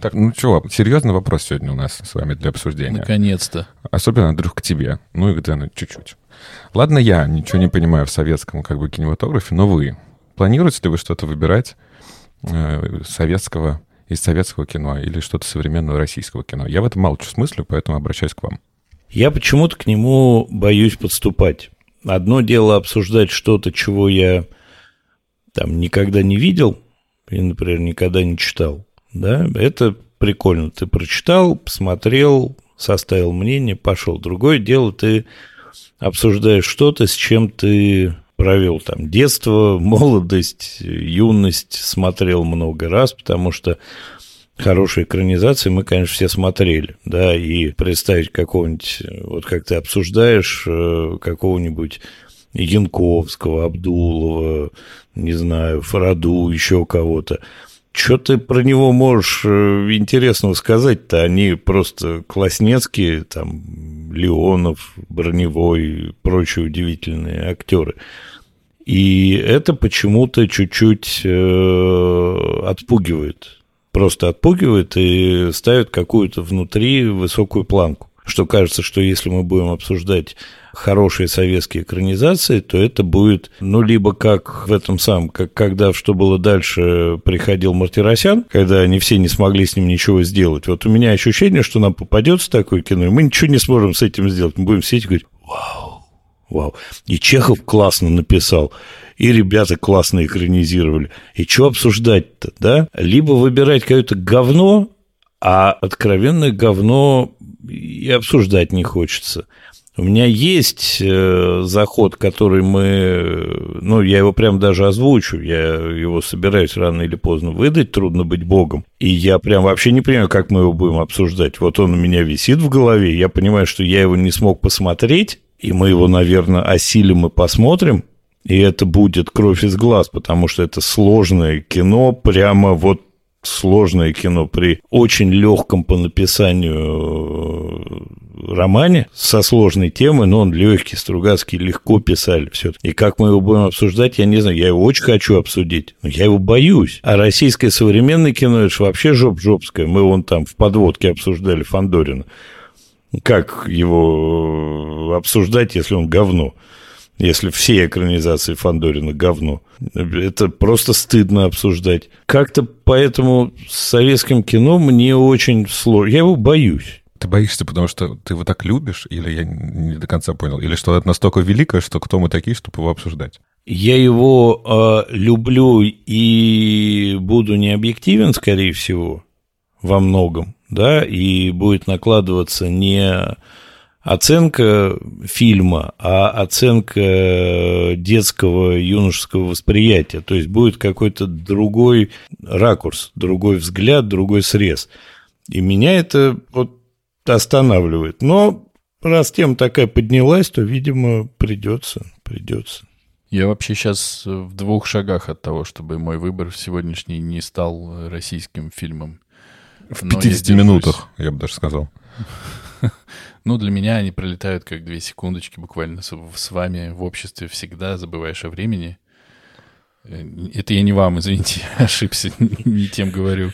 Так, ну что, серьезный вопрос сегодня у нас с вами для обсуждения. Наконец-то. Особенно, Андрюх, к тебе. Ну и к Дэну чуть-чуть. Ладно, я ничего не понимаю в советском как бы кинематографе, но вы. Планируете ли вы что-то выбирать э, советского из советского кино или что-то современного российского кино? Я в этом мало что смыслю, поэтому обращаюсь к вам. Я почему-то к нему боюсь подступать. Одно дело обсуждать что-то, чего я там никогда не видел, и, например, никогда не читал. Да, это прикольно. Ты прочитал, посмотрел, составил мнение, пошел. Другое дело, ты обсуждаешь что-то, с чем ты провел там детство, молодость, юность, смотрел много раз, потому что хорошие экранизации мы, конечно, все смотрели, да, и представить какого-нибудь, вот как ты обсуждаешь, э, какого-нибудь Янковского, Абдулова, не знаю, Фараду, еще кого-то. Что ты про него можешь э, интересного сказать-то? Они просто класснецкие, там, Леонов, Броневой, прочие удивительные актеры. И это почему-то чуть-чуть э, отпугивает. Просто отпугивает и ставит какую-то внутри высокую планку. Что кажется, что если мы будем обсуждать хорошие советские экранизации, то это будет, ну, либо как в этом самом, как когда «Что было дальше» приходил Мартиросян, когда они все не смогли с ним ничего сделать. Вот у меня ощущение, что нам попадется такое кино, и мы ничего не сможем с этим сделать. Мы будем сидеть и говорить «Вау, вау». И Чехов классно написал, и ребята классно экранизировали. И что обсуждать-то, да? Либо выбирать какое-то говно, а откровенное говно и обсуждать не хочется. У меня есть э, заход, который мы... Ну, я его прям даже озвучу. Я его собираюсь рано или поздно выдать. Трудно быть богом. И я прям вообще не понимаю, как мы его будем обсуждать. Вот он у меня висит в голове. Я понимаю, что я его не смог посмотреть. И мы его, наверное, осилим и посмотрим. И это будет кровь из глаз, потому что это сложное кино, прямо вот сложное кино при очень легком по написанию э, романе со сложной темой, но он легкий, Стругацкий легко писали все. И как мы его будем обсуждать, я не знаю. Я его очень хочу обсудить, но я его боюсь. А российское современное кино, это же вообще жоп-жопское. Мы вон там в подводке обсуждали Фандорина. Как его обсуждать, если он говно? Если все экранизации Фандорина говно. Это просто стыдно обсуждать. Как-то поэтому с советским кино мне очень сложно. Я его боюсь. Ты боишься, потому что ты его так любишь, или я не до конца понял, или что это настолько великое, что кто мы такие, чтобы его обсуждать? Я его э, люблю и буду не объективен, скорее всего, во многом, да, и будет накладываться не оценка фильма, а оценка детского юношеского восприятия. То есть будет какой-то другой ракурс, другой взгляд, другой срез. И меня это вот останавливает. Но раз тема такая поднялась, то, видимо, придется, придется. Я вообще сейчас в двух шагах от того, чтобы мой выбор сегодняшний не стал российским фильмом. В 50 минутах, я бы даже сказал. Ну, для меня они пролетают как две секундочки буквально с, вами в обществе всегда, забываешь о времени. Э, это я не вам, извините, ошибся, не тем говорю.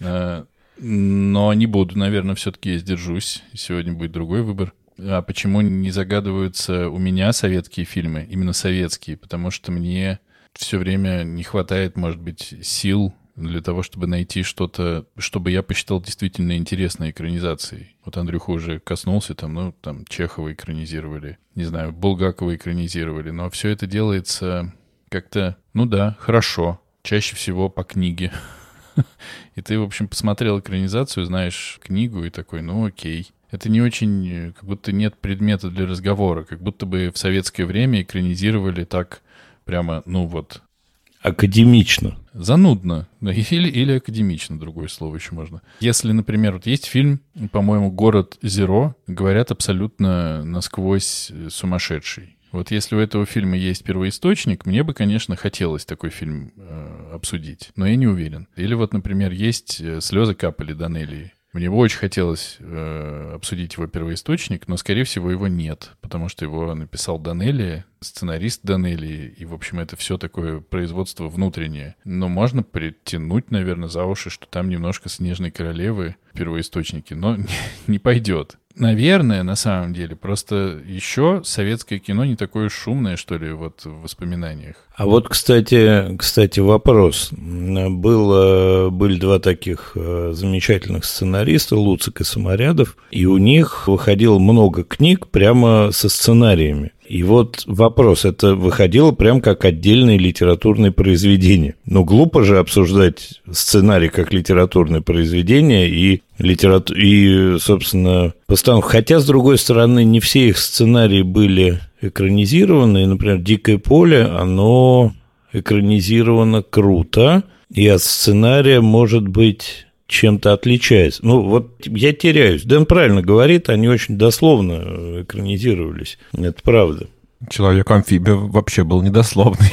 А, но не буду, наверное, все-таки я сдержусь. Сегодня будет другой выбор. А почему не загадываются у меня советские фильмы, именно советские? Потому что мне все время не хватает, может быть, сил для того, чтобы найти что-то, чтобы я посчитал действительно интересной экранизацией. Вот Андрюха уже коснулся, там, ну, там, Чехова экранизировали, не знаю, Булгакова экранизировали, но все это делается как-то, ну да, хорошо, чаще всего по книге. И ты, в общем, посмотрел экранизацию, знаешь книгу и такой, ну окей. Это не очень, как будто нет предмета для разговора, как будто бы в советское время экранизировали так прямо, ну вот, академично. Занудно. Или, или академично, другое слово еще можно. Если, например, вот есть фильм, по-моему, «Город Зеро», говорят, абсолютно насквозь сумасшедший. Вот если у этого фильма есть первоисточник, мне бы, конечно, хотелось такой фильм э, обсудить, но я не уверен. Или вот, например, есть э, «Слезы капали Данелии». Мне бы очень хотелось э, обсудить его первоисточник, но, скорее всего, его нет, потому что его написал Данелли, сценарист Данелли, и, в общем, это все такое производство внутреннее. Но можно притянуть, наверное, за уши, что там немножко «Снежной королевы» первоисточники, но не, не пойдет. Наверное, на самом деле. Просто еще советское кино не такое шумное, что ли, вот в воспоминаниях. А вот, кстати, кстати, вопрос. Было, были два таких э, замечательных сценариста, Луцик и Саморядов, и у них выходило много книг прямо со сценариями. И вот вопрос, это выходило прям как отдельное литературное произведение. Но глупо же обсуждать сценарий как литературное произведение и, литерату... и собственно, постановку. Хотя, с другой стороны, не все их сценарии были экранизированы. Например, «Дикое поле», оно экранизировано круто, и от сценария может быть чем-то отличается. Ну, вот я теряюсь. Дэн правильно говорит, они очень дословно экранизировались. Это правда. Человек-амфибия вообще был недословный.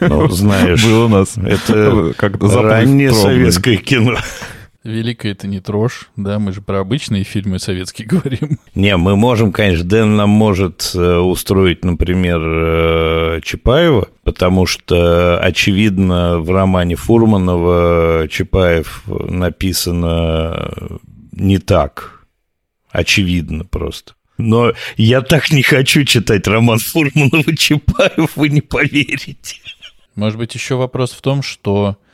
Ну, знаешь, был у нас. Это раннее советское кино. Великая это не трожь, да, мы же про обычные фильмы советские говорим. Не, мы можем, конечно, Дэн нам может э, устроить, например, э, Чапаева, потому что, очевидно, в романе Фурманова Чапаев написано не так. Очевидно просто. Но я так не хочу читать роман Фурманова Чапаев, вы не поверите. Может быть, еще вопрос в том, что Э,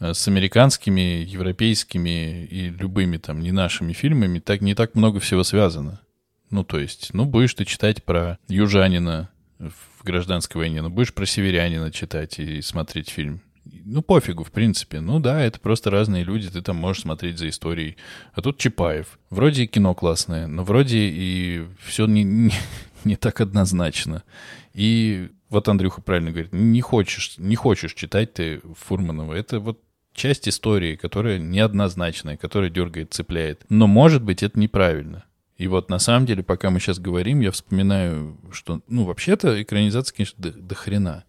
с американскими, европейскими и любыми там не нашими фильмами так не так много всего связано. Ну, то есть, ну, будешь ты читать про южанина в гражданской войне, ну, будешь про северянина читать и смотреть фильм. Ну, пофигу, в принципе. Ну да, это просто разные люди, ты там можешь смотреть за историей. А тут Чапаев. Вроде и кино классное, но вроде и все не, не, не так однозначно. И вот Андрюха правильно говорит, не хочешь, не хочешь читать ты Фурманова. Это вот часть истории, которая неоднозначная, которая дергает, цепляет. Но, может быть, это неправильно. И вот на самом деле, пока мы сейчас говорим, я вспоминаю, что, ну, вообще-то экранизация, конечно, до, до хрена,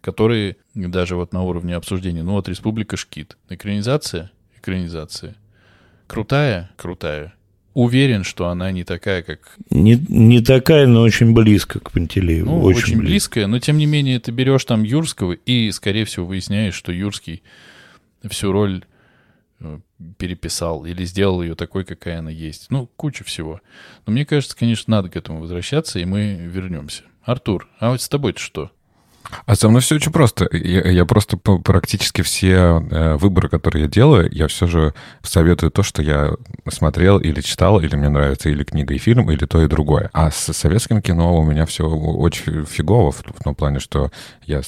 которые даже вот на уровне обсуждения, ну, вот «Республика Шкит». Экранизация? Экранизация. Крутая? Крутая. Уверен, что она не такая, как... Не, не такая, но очень близко к Пантелееву. Ну, очень, очень близкая, но тем не менее ты берешь там Юрского и, скорее всего, выясняешь, что Юрский всю роль э, переписал или сделал ее такой, какая она есть. Ну, куча всего. Но мне кажется, конечно, надо к этому возвращаться, и мы вернемся. Артур, а вот с тобой-то что? А со мной все очень просто. Я, я просто практически все э, выборы, которые я делаю, я все же советую то, что я смотрел или читал, или мне нравится или книга и фильм, или то и другое. А с советским кино у меня все очень фигово в, в том плане, что я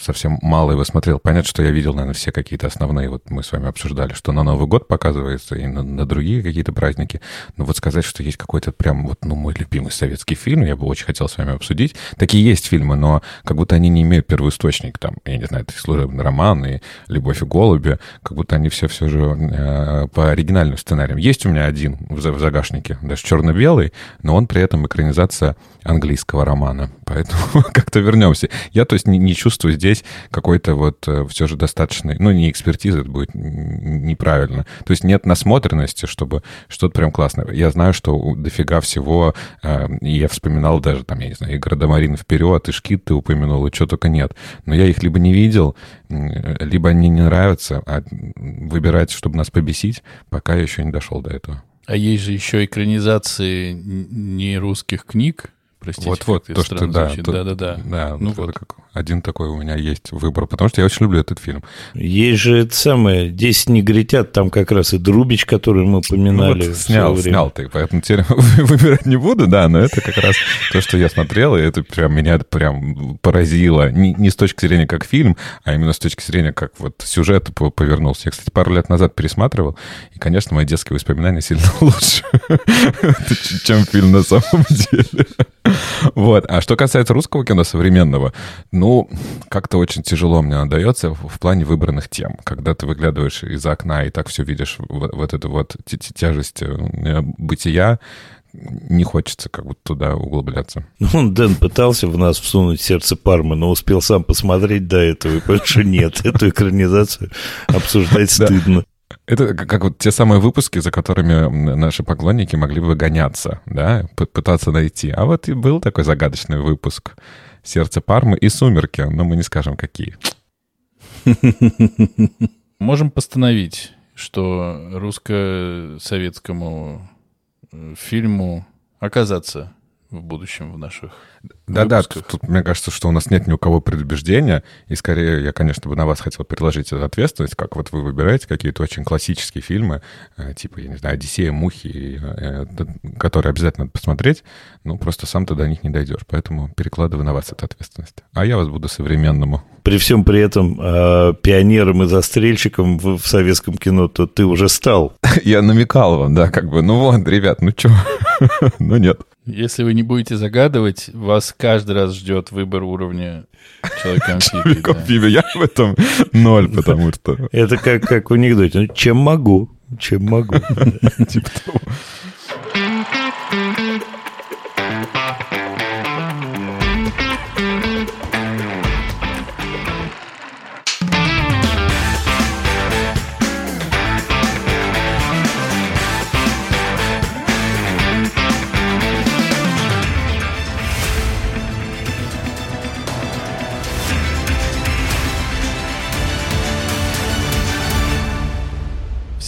совсем мало его смотрел. Понятно, что я видел, наверное, все какие-то основные, вот мы с вами обсуждали, что на Новый год показывается и на, на другие какие-то праздники. Но вот сказать, что есть какой-то прям вот, ну, мой любимый советский фильм, я бы очень хотел с вами обсудить. Такие есть фильмы, но как будто они не имеют первоисточник, там, я не знаю, это служебный роман и «Любовь и голуби», как будто они все все же э, по оригинальным сценариям. Есть у меня один в, в загашнике, даже черно-белый, но он при этом экранизация английского романа. Поэтому как-то вернемся. Я, то есть, не, не чувствую здесь какой-то вот э, все же достаточной, ну, не экспертизы, это будет неправильно. То есть нет насмотренности, чтобы что-то прям классное. Я знаю, что дофига всего, э, я вспоминал даже, там, я не знаю, и «Градомарин вперед», и «Шкит» ты упомянул, и что только нет. Но я их либо не видел, либо они не нравятся, а выбирать, чтобы нас побесить, пока я еще не дошел до этого. А есть же еще экранизации не русских книг, Простите, вот, вот, то, что, да, да-да-да. Да, ну вот. Как один такой у меня есть выбор, потому что я очень люблю этот фильм. Есть же это самое, «Десять негритят», там как раз и Друбич, который мы упоминали. Ну, вот снял, снял ты, поэтому теперь выбирать не буду, да, но это как раз то, что я смотрел, и это прям меня прям поразило. Не, не с точки зрения как фильм, а именно с точки зрения как вот сюжет повернулся. Я, кстати, пару лет назад пересматривал, и, конечно, мои детские воспоминания сильно лучше, чем фильм на самом деле. Вот. А что касается русского кино современного, ну, как-то очень тяжело мне дается в плане выбранных тем. Когда ты выглядываешь из окна и так все видишь, вот, вот эту вот тяжесть э, бытия, не хочется как будто туда углубляться. Ну, Дэн пытался в нас всунуть сердце Пармы, но успел сам посмотреть до этого, и понял, что нет, эту экранизацию обсуждать стыдно. Это как, как вот те самые выпуски, за которыми наши поклонники могли бы гоняться, да, пытаться найти. А вот и был такой загадочный выпуск «Сердце Пармы» и «Сумерки», но мы не скажем, какие. Можем постановить, что русско-советскому э, фильму оказаться в будущем в наших Да-да, тут, тут мне кажется, что у нас нет ни у кого предубеждения, и скорее я, конечно, бы на вас хотел переложить эту ответственность, как вот вы выбираете какие-то очень классические фильмы, э, типа, я не знаю, «Одиссея», «Мухи», э, которые обязательно надо посмотреть, ну, просто сам ты до них не дойдешь, поэтому перекладываю на вас эту ответственность. А я вас буду современному. При всем при этом э, пионером и застрельщиком в, в советском кино то ты уже стал. Я намекал вам, да, как бы, ну вот, ребят, ну что, ну нет. Если вы не будете загадывать, вас каждый раз ждет выбор уровня человека-амфибии. Я в этом ноль, потому что... Это как, как в анекдоте. Чем могу, чем могу.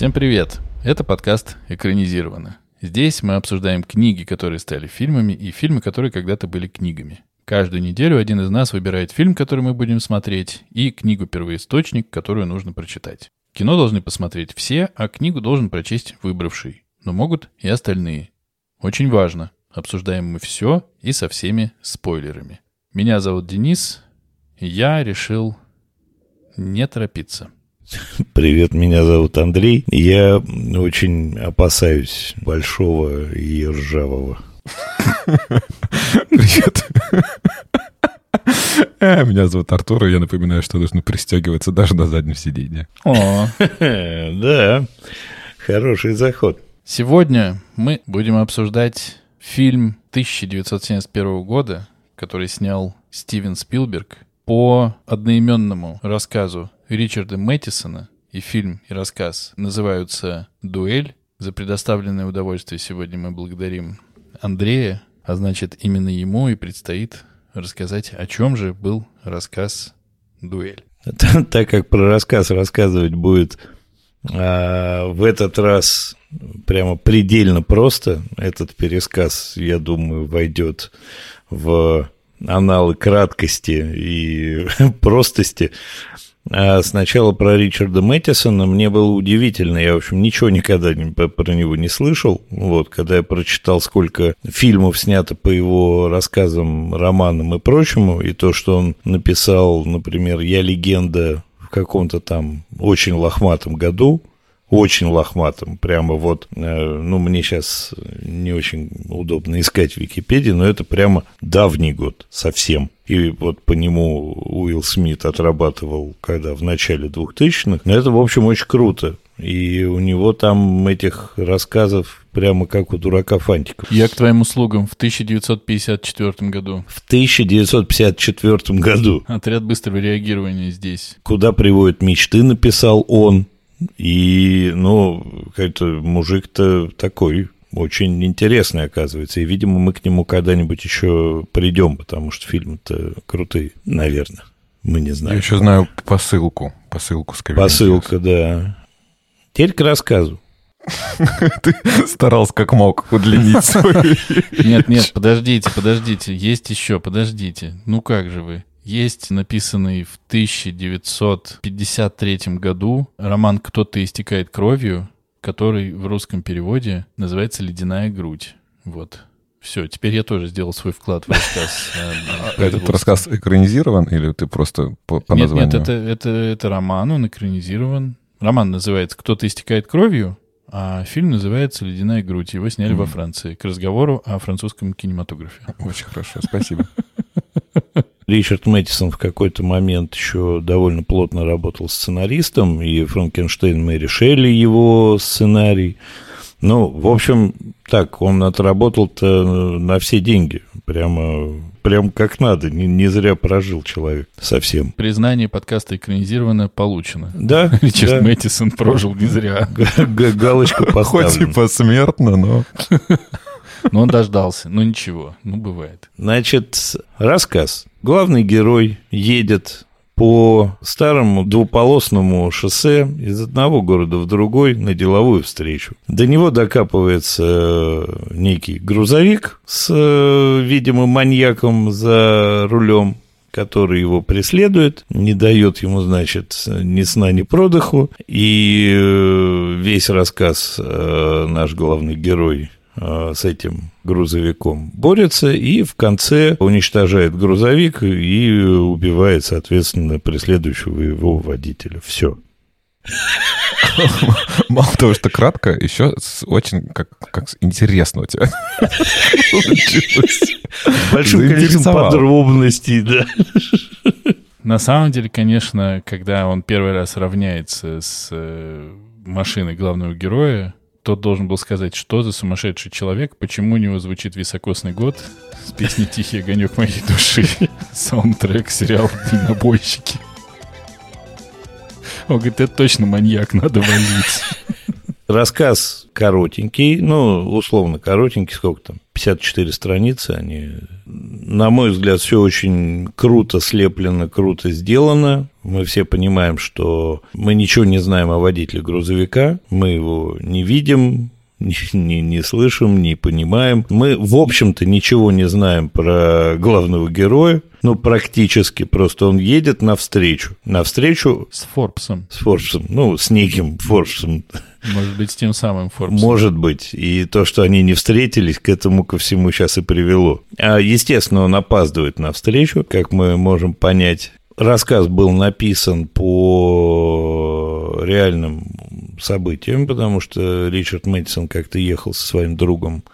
Всем привет! Это подкаст «Экранизировано». Здесь мы обсуждаем книги, которые стали фильмами, и фильмы, которые когда-то были книгами. Каждую неделю один из нас выбирает фильм, который мы будем смотреть, и книгу-первоисточник, которую нужно прочитать. Кино должны посмотреть все, а книгу должен прочесть выбравший. Но могут и остальные. Очень важно. Обсуждаем мы все и со всеми спойлерами. Меня зовут Денис, и я решил не торопиться. Привет, меня зовут Андрей. Я очень опасаюсь большого и ржавого. Привет. Э, меня зовут Артур, и я напоминаю, что нужно пристегиваться даже на заднем сиденье. О, да, хороший заход. Сегодня мы будем обсуждать фильм 1971 года, который снял Стивен Спилберг по одноименному рассказу Ричарда Мэттисона, и фильм, и рассказ называются «Дуэль». За предоставленное удовольствие сегодня мы благодарим Андрея, а значит, именно ему и предстоит рассказать, о чем же был рассказ «Дуэль». Так как про рассказ рассказывать будет а, в этот раз прямо предельно просто, этот пересказ, я думаю, войдет в аналы краткости и простости. А сначала про Ричарда Мэттисона мне было удивительно. Я, в общем, ничего никогда не, про него не слышал. Вот, когда я прочитал, сколько фильмов снято по его рассказам, романам и прочему, и то, что он написал, например, «Я легенда» в каком-то там очень лохматом году, очень лохматым. Прямо вот, э, ну, мне сейчас не очень удобно искать в Википедии, но это прямо давний год совсем. И вот по нему Уилл Смит отрабатывал, когда в начале 2000-х. Но это, в общем, очень круто. И у него там этих рассказов прямо как у дурака Фантиков. Я к твоим услугам в 1954 году. В 1954 году. Отряд быстрого реагирования здесь. Куда приводят мечты, написал он. И, ну, как-то мужик-то такой очень интересный, оказывается. И, видимо, мы к нему когда-нибудь еще придем, потому что фильмы-то крутые, наверное. Мы не знаем. Я еще знаю посылку. Посылку с Посылка, да. Теперь к рассказу. Ты старался как мог удлинить свою... Нет, нет, подождите, подождите. Есть еще, подождите. Ну как же вы? Есть написанный в 1953 году роман «Кто-то истекает кровью», который в русском переводе называется «Ледяная грудь». Вот. Все, теперь я тоже сделал свой вклад в рассказ. Э, Этот рассказ экранизирован или ты просто по, названию? Нет, нет, это, это, это роман, он экранизирован. Роман называется «Кто-то истекает кровью», а фильм называется «Ледяная грудь». Его сняли во Франции к разговору о французском кинематографе. Очень хорошо, спасибо. Ричард Мэттисон в какой-то момент еще довольно плотно работал сценаристом, и «Франкенштейн» Мэри Шелли его сценарий. Ну, в общем, так, он отработал-то на все деньги. Прямо, прям как надо. Не, не зря прожил человек совсем. Признание подкаста экранизировано получено. Да. Ричард да. Мэттисон прожил не зря. Г- г- Галочка Хоть и поставлена. посмертно, но... Но он дождался. Ну ничего, ну бывает. Значит, рассказ. Главный герой едет по старому двуполосному шоссе из одного города в другой на деловую встречу. До него докапывается э, некий грузовик с э, видимым маньяком за рулем который его преследует, не дает ему, значит, ни сна, ни продыху. И э, весь рассказ наш главный герой с этим грузовиком борется и в конце уничтожает грузовик и убивает, соответственно, преследующего его водителя. Все. Мало того, что кратко, еще очень как, как интересно у тебя получилось. Большое количество подробностей, да. На самом деле, конечно, когда он первый раз равняется с э, машиной главного героя, тот должен был сказать, что за сумасшедший человек, почему у него звучит високосный год с песней «Тихий огонек моей души», саундтрек сериала «Дальнобойщики». Он говорит, это точно маньяк, надо валить. Рассказ коротенький, ну, условно коротенький, сколько там, 54 страницы, они, на мой взгляд, все очень круто слеплено, круто сделано. Мы все понимаем, что мы ничего не знаем о водителе грузовика, мы его не видим, не, не, слышим, не понимаем. Мы, в общем-то, ничего не знаем про главного героя, ну, практически, просто он едет навстречу. Навстречу С Форбсом. с Форбсом, ну, с неким Форбсом, Может быть, с тем самым Форбсом. может быть. И то, что они не встретились, к этому ко всему сейчас и привело. А, естественно, он опаздывает на встречу, как мы можем понять. Рассказ был написан по реальным событиям, потому что Ричард Мэдисон как-то ехал со своим другом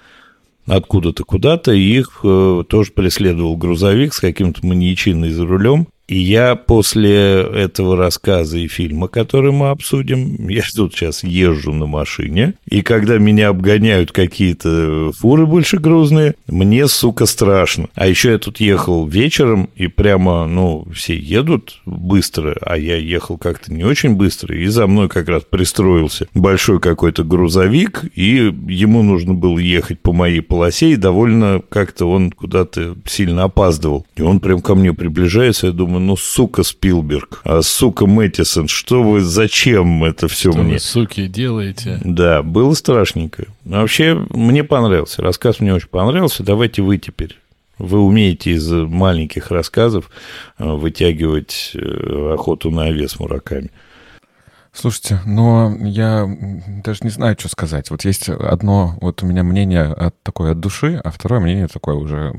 откуда-то куда-то, и их э, тоже преследовал грузовик с каким-то маньячиной за рулем. И я после этого рассказа и фильма, который мы обсудим, я тут сейчас езжу на машине, и когда меня обгоняют какие-то фуры большегрузные, мне, сука, страшно. А еще я тут ехал вечером, и прямо, ну, все едут быстро, а я ехал как-то не очень быстро, и за мной как раз пристроился большой какой-то грузовик, и ему нужно было ехать по моей полосе, и довольно как-то он куда-то сильно опаздывал. И он прям ко мне приближается, я думаю, ну, сука, Спилберг, а сука, Мэттисон, что вы, зачем это все Что мне? вы, суки, делаете? Да, было страшненько. Но вообще, мне понравился. Рассказ мне очень понравился. Давайте вы теперь. Вы умеете из маленьких рассказов э, вытягивать э, охоту на овес мураками. Слушайте, но я даже не знаю, что сказать. Вот есть одно, вот у меня мнение от такое от души, а второе мнение такое уже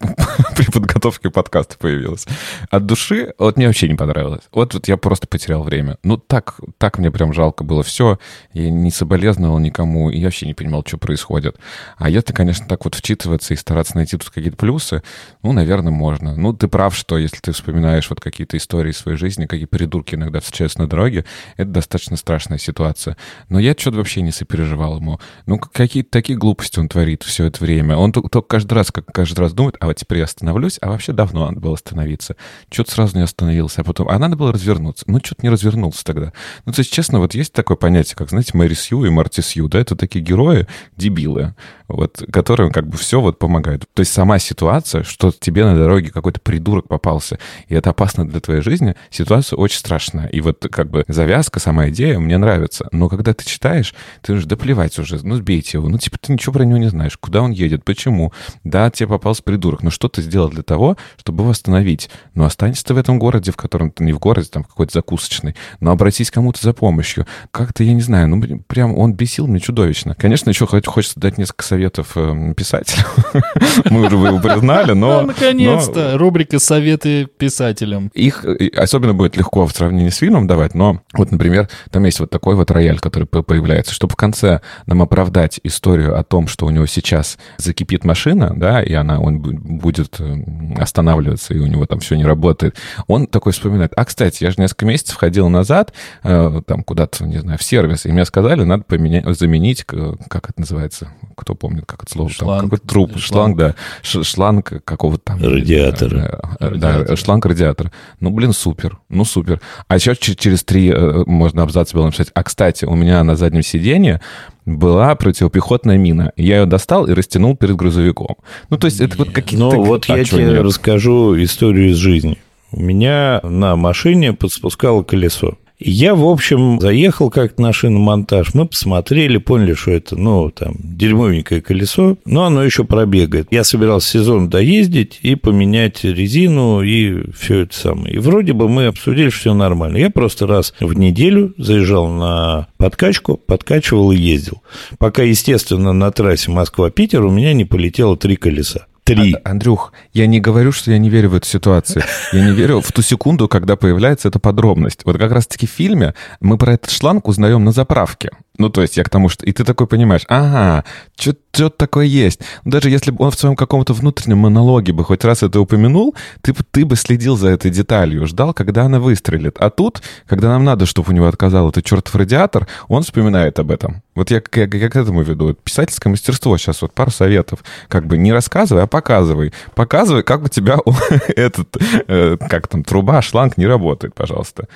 при подготовке подкаста появилось. От души, вот мне вообще не понравилось. Вот, вот я просто потерял время. Ну, так, так мне прям жалко было все. Я не соболезновал никому, и я вообще не понимал, что происходит. А если, конечно, так вот вчитываться и стараться найти тут какие-то плюсы, ну, наверное, можно. Ну, ты прав, что если ты вспоминаешь вот какие-то истории своей жизни, какие придурки иногда встречаются на дороге, это достаточно страшная ситуация. Но я что-то вообще не сопереживал ему. Ну, к- какие-то такие глупости он творит все это время. Он только каждый раз, как каждый раз думает, а вот теперь я остановлюсь, а вообще давно надо было остановиться. Что-то сразу не остановился, а потом, а надо было развернуться. Ну, что-то не развернулся тогда. Ну, то есть, честно, вот есть такое понятие, как, знаете, Мэри Сью и Марти Сью, да, это такие герои, дебилы, вот, которым как бы все вот помогает. То есть сама ситуация, что тебе на дороге какой-то придурок попался, и это опасно для твоей жизни, ситуация очень страшная. И вот как бы завязка, сама идея мне нравится. Но когда ты читаешь, ты уже, да плевать уже, ну сбейте его. Ну типа ты ничего про него не знаешь. Куда он едет, почему. Да, тебе попался придурок, но что ты сделал для того, чтобы его остановить? Ну останься ты в этом городе, в котором ты не в городе, там какой-то закусочный, но обратись к кому-то за помощью. Как-то, я не знаю, ну прям он бесил мне чудовищно. Конечно, еще хочется дать несколько советов э, писателю. Мы уже его признали, но... Наконец-то, рубрика «Советы писателям». Их э, особенно будет легко в сравнении с фильмом давать, но вот Вот, например, там есть вот такой вот рояль, который появляется, чтобы в конце нам оправдать историю о том, что у него сейчас закипит машина, да, и она, он будет э, останавливаться, и у него там все не работает. Он такой вспоминает, а, кстати, я же несколько месяцев ходил назад, э, там куда-то, не знаю, в сервис, и мне сказали, надо поменять, заменить, как это называется, кто помнит, как это слово, шланг, там какой-то труп, шланг, шланг да, шланг какого-то там... Радиатора. Да, да, шланг радиатора. Ну, блин, супер, ну, супер. А еще через три э, можно абзац было написать, а, кстати, у меня на заднем сиденье была противопехотная мина. Я ее достал и растянул перед грузовиком. Ну, то есть это вот какие-то... Ну, вот а я тебе нет? расскажу историю из жизни. У меня на машине подспускало колесо. Я, в общем, заехал как-то на шиномонтаж, мы посмотрели, поняли, что это, ну, там, дерьмовенькое колесо, но оно еще пробегает. Я собирался сезон доездить и поменять резину и все это самое. И вроде бы мы обсудили, что все нормально. Я просто раз в неделю заезжал на подкачку, подкачивал и ездил. Пока, естественно, на трассе Москва-Питер у меня не полетело три колеса. Три. Андрюх, я не говорю, что я не верю в эту ситуацию. Я не верю в ту секунду, когда появляется эта подробность. Вот как раз-таки в фильме мы про этот шланг узнаем на заправке. Ну, то есть я к тому, что... И ты такой понимаешь, ага, что-то такое есть. Даже если бы он в своем каком-то внутреннем монологе бы хоть раз это упомянул, ты, ты бы следил за этой деталью, ждал, когда она выстрелит. А тут, когда нам надо, чтобы у него отказал этот чертов радиатор, он вспоминает об этом. Вот я, я, я к этому веду. Писательское мастерство сейчас, вот пару советов. Как бы не рассказывай, а показывай. Показывай, как у тебя этот, э, как там, труба, шланг не работает, пожалуйста.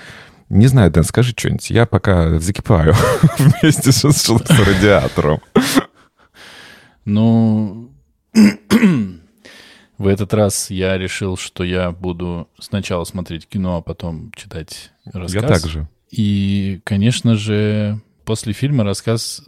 Не знаю, Дэн, скажи что-нибудь. Я пока закипаю вместе с, с, с радиатором. Ну, в этот раз я решил, что я буду сначала смотреть кино, а потом читать рассказ. Я также. И, конечно же, после фильма рассказ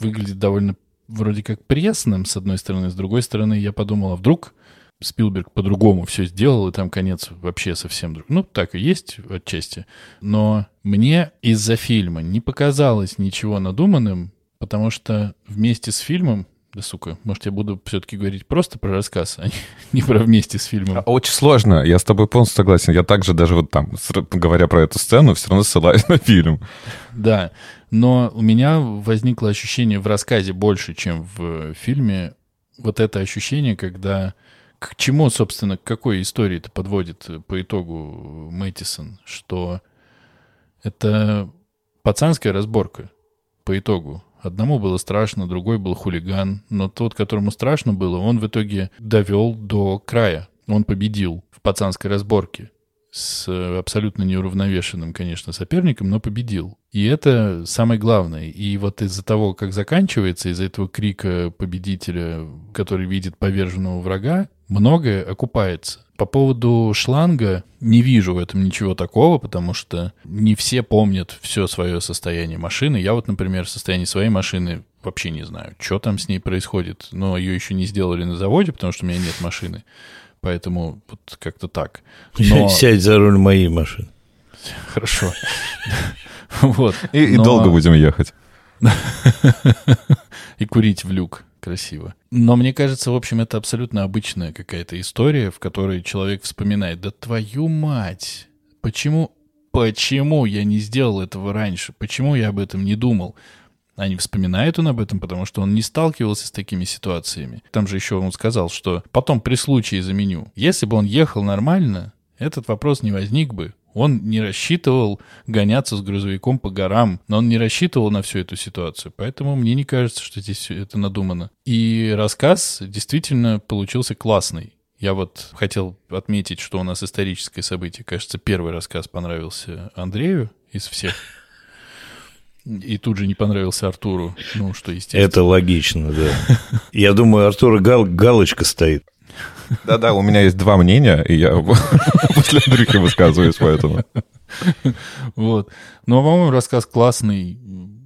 выглядит довольно вроде как пресным, с одной стороны. С другой стороны, я подумал, а вдруг Спилберг по-другому все сделал, и там конец вообще совсем друг. Ну, так и есть отчасти. Но мне из-за фильма не показалось ничего надуманным, потому что вместе с фильмом да, сука, может, я буду все-таки говорить просто про рассказ, а не про вместе с фильмом. А очень сложно, я с тобой полностью согласен. Я также даже вот там, говоря про эту сцену, все равно ссылаюсь на фильм. Да, но у меня возникло ощущение в рассказе больше, чем в фильме. Вот это ощущение, когда к чему, собственно, к какой истории это подводит э, по итогу Мэттисон, что это пацанская разборка по итогу. Одному было страшно, другой был хулиган, но тот, которому страшно было, он в итоге довел до края. Он победил в пацанской разборке с абсолютно неуравновешенным, конечно, соперником, но победил. И это самое главное. И вот из-за того, как заканчивается, из-за этого крика победителя, который видит поверженного врага, многое окупается. По поводу шланга не вижу в этом ничего такого, потому что не все помнят все свое состояние машины. Я вот, например, состояние своей машины вообще не знаю, что там с ней происходит, но ее еще не сделали на заводе, потому что у меня нет машины. Поэтому вот как-то так. Но... Сядь за руль моей машины. Хорошо. Вот. И, и долго будем ехать. И курить в люк красиво. Но мне кажется, в общем, это абсолютно обычная какая-то история, в которой человек вспоминает, да твою мать, почему, почему я не сделал этого раньше, почему я об этом не думал? А не вспоминает он об этом, потому что он не сталкивался с такими ситуациями. Там же еще он сказал, что потом при случае заменю. Если бы он ехал нормально, этот вопрос не возник бы. Он не рассчитывал гоняться с грузовиком по горам, но он не рассчитывал на всю эту ситуацию. Поэтому мне не кажется, что здесь это надумано. И рассказ действительно получился классный. Я вот хотел отметить, что у нас историческое событие. Кажется, первый рассказ понравился Андрею из всех. И тут же не понравился Артуру. Ну, что естественно. Это логично, да. Я думаю, Артура гал галочка стоит. Да-да, у меня есть два мнения, и я после Андрюхи высказываюсь поэтому. Вот. Ну, а, по-моему, рассказ классный.